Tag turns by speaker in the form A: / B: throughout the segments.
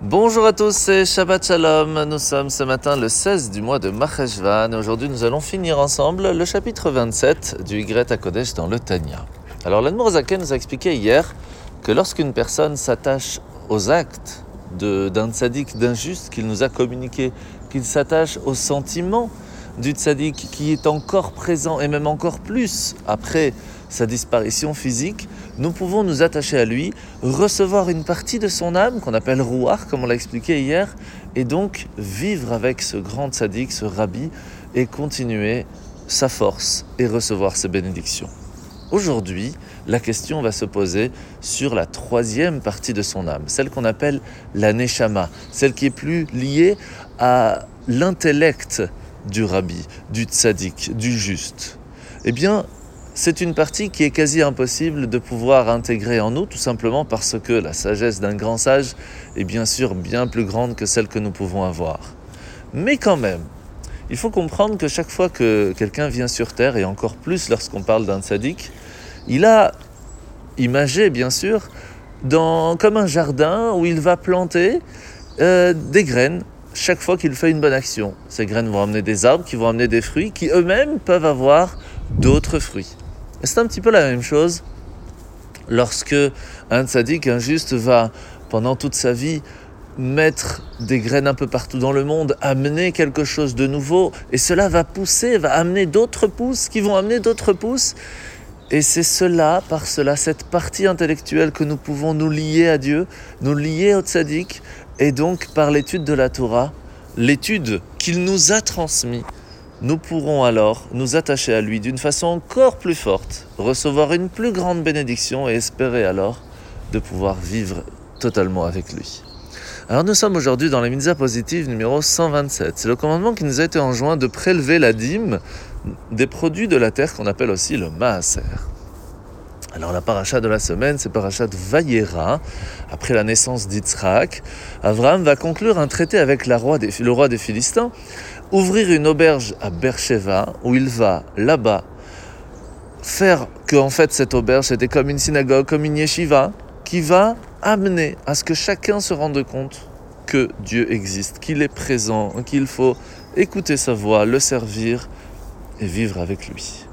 A: Bonjour à tous, c'est Shabbat Shalom. Nous sommes ce matin le 16 du mois de Maheshvan et aujourd'hui nous allons finir ensemble le chapitre 27 du Y Kodesh dans le Tanya. Alors l'Admorazaken nous a expliqué hier que lorsqu'une personne s'attache aux actes d'un tzaddik, d'un juste qu'il nous a communiqué, qu'il s'attache aux sentiments du tzaddik qui est encore présent et même encore plus après sa disparition physique, nous pouvons nous attacher à lui, recevoir une partie de son âme qu'on appelle rouar, comme on l'a expliqué hier, et donc vivre avec ce grand tzaddik, ce rabbi, et continuer sa force et recevoir ses bénédictions. Aujourd'hui, la question va se poser sur la troisième partie de son âme, celle qu'on appelle la neshama, celle qui est plus liée à l'intellect du rabbi, du tzaddik, du juste. Eh bien, c'est une partie qui est quasi impossible de pouvoir intégrer en nous, tout simplement parce que la sagesse d'un grand sage est bien sûr bien plus grande que celle que nous pouvons avoir. Mais quand même, il faut comprendre que chaque fois que quelqu'un vient sur Terre, et encore plus lorsqu'on parle d'un tzaddik, il a imagé, bien sûr, comme un jardin où il va planter euh, des graines chaque fois qu'il fait une bonne action. Ces graines vont amener des arbres qui vont amener des fruits qui eux-mêmes peuvent avoir d'autres fruits. Et c'est un petit peu la même chose lorsque un tzaddik, un juste, va pendant toute sa vie mettre des graines un peu partout dans le monde, amener quelque chose de nouveau, et cela va pousser, va amener d'autres pousses qui vont amener d'autres pousses. Et c'est cela, par cela, cette partie intellectuelle que nous pouvons nous lier à Dieu, nous lier au tzaddik, et donc par l'étude de la Torah, l'étude qu'il nous a transmise, nous pourrons alors nous attacher à lui d'une façon encore plus forte, recevoir une plus grande bénédiction et espérer alors de pouvoir vivre totalement avec lui. Alors nous sommes aujourd'hui dans la mitzvah positive numéro 127. C'est le commandement qui nous a été enjoint de prélever la dîme des produits de la terre qu'on appelle aussi le maaser. Alors la paracha de la semaine, c'est paracha de Vayera. Après la naissance d'Yitzhak, Abraham va conclure un traité avec le roi des Philistins ouvrir une auberge à Beersheba où il va là-bas faire que en fait cette auberge c'était comme une synagogue, comme une yeshiva qui va amener à ce que chacun se rende compte que Dieu existe, qu'il est présent, qu'il faut écouter sa voix, le servir et vivre avec lui.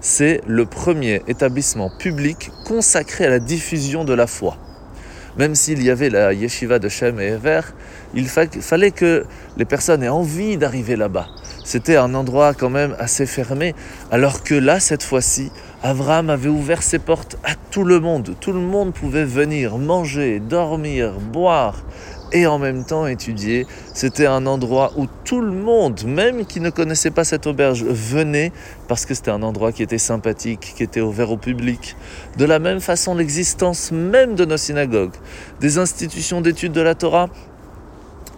A: C'est le premier établissement public consacré à la diffusion de la foi même s'il y avait la yeshiva de Shem et Ever, il fallait que les personnes aient envie d'arriver là-bas. C'était un endroit quand même assez fermé, alors que là, cette fois-ci, Abraham avait ouvert ses portes à tout le monde. Tout le monde pouvait venir manger, dormir, boire et en même temps étudier. C'était un endroit où tout le monde, même qui ne connaissait pas cette auberge, venait parce que c'était un endroit qui était sympathique, qui était ouvert au public. De la même façon, l'existence même de nos synagogues, des institutions d'études de la Torah,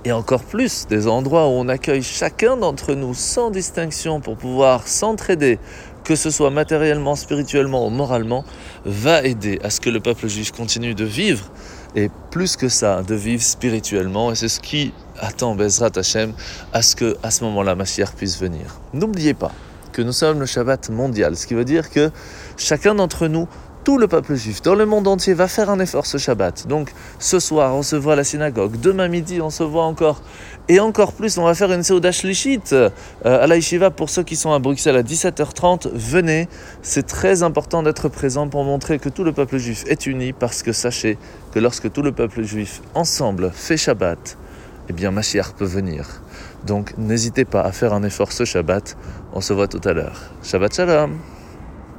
A: et encore plus des endroits où on accueille chacun d'entre nous sans distinction pour pouvoir s'entraider, que ce soit matériellement, spirituellement ou moralement, va aider à ce que le peuple juif continue de vivre et plus que ça, de vivre spirituellement. Et c'est ce qui attend Bezrat Hashem à ce que, à ce moment-là, Mashiach puisse venir. N'oubliez pas que nous sommes le Shabbat mondial, ce qui veut dire que chacun d'entre nous tout le peuple juif dans le monde entier va faire un effort ce Shabbat. Donc ce soir, on se voit à la synagogue. Demain midi, on se voit encore. Et encore plus, on va faire une Seuda Shlichit euh, à la Yeshiva pour ceux qui sont à Bruxelles à 17h30. Venez, c'est très important d'être présent pour montrer que tout le peuple juif est uni parce que sachez que lorsque tout le peuple juif ensemble fait Shabbat, eh bien Mashiach peut venir. Donc n'hésitez pas à faire un effort ce Shabbat. On se voit tout à l'heure. Shabbat Shalom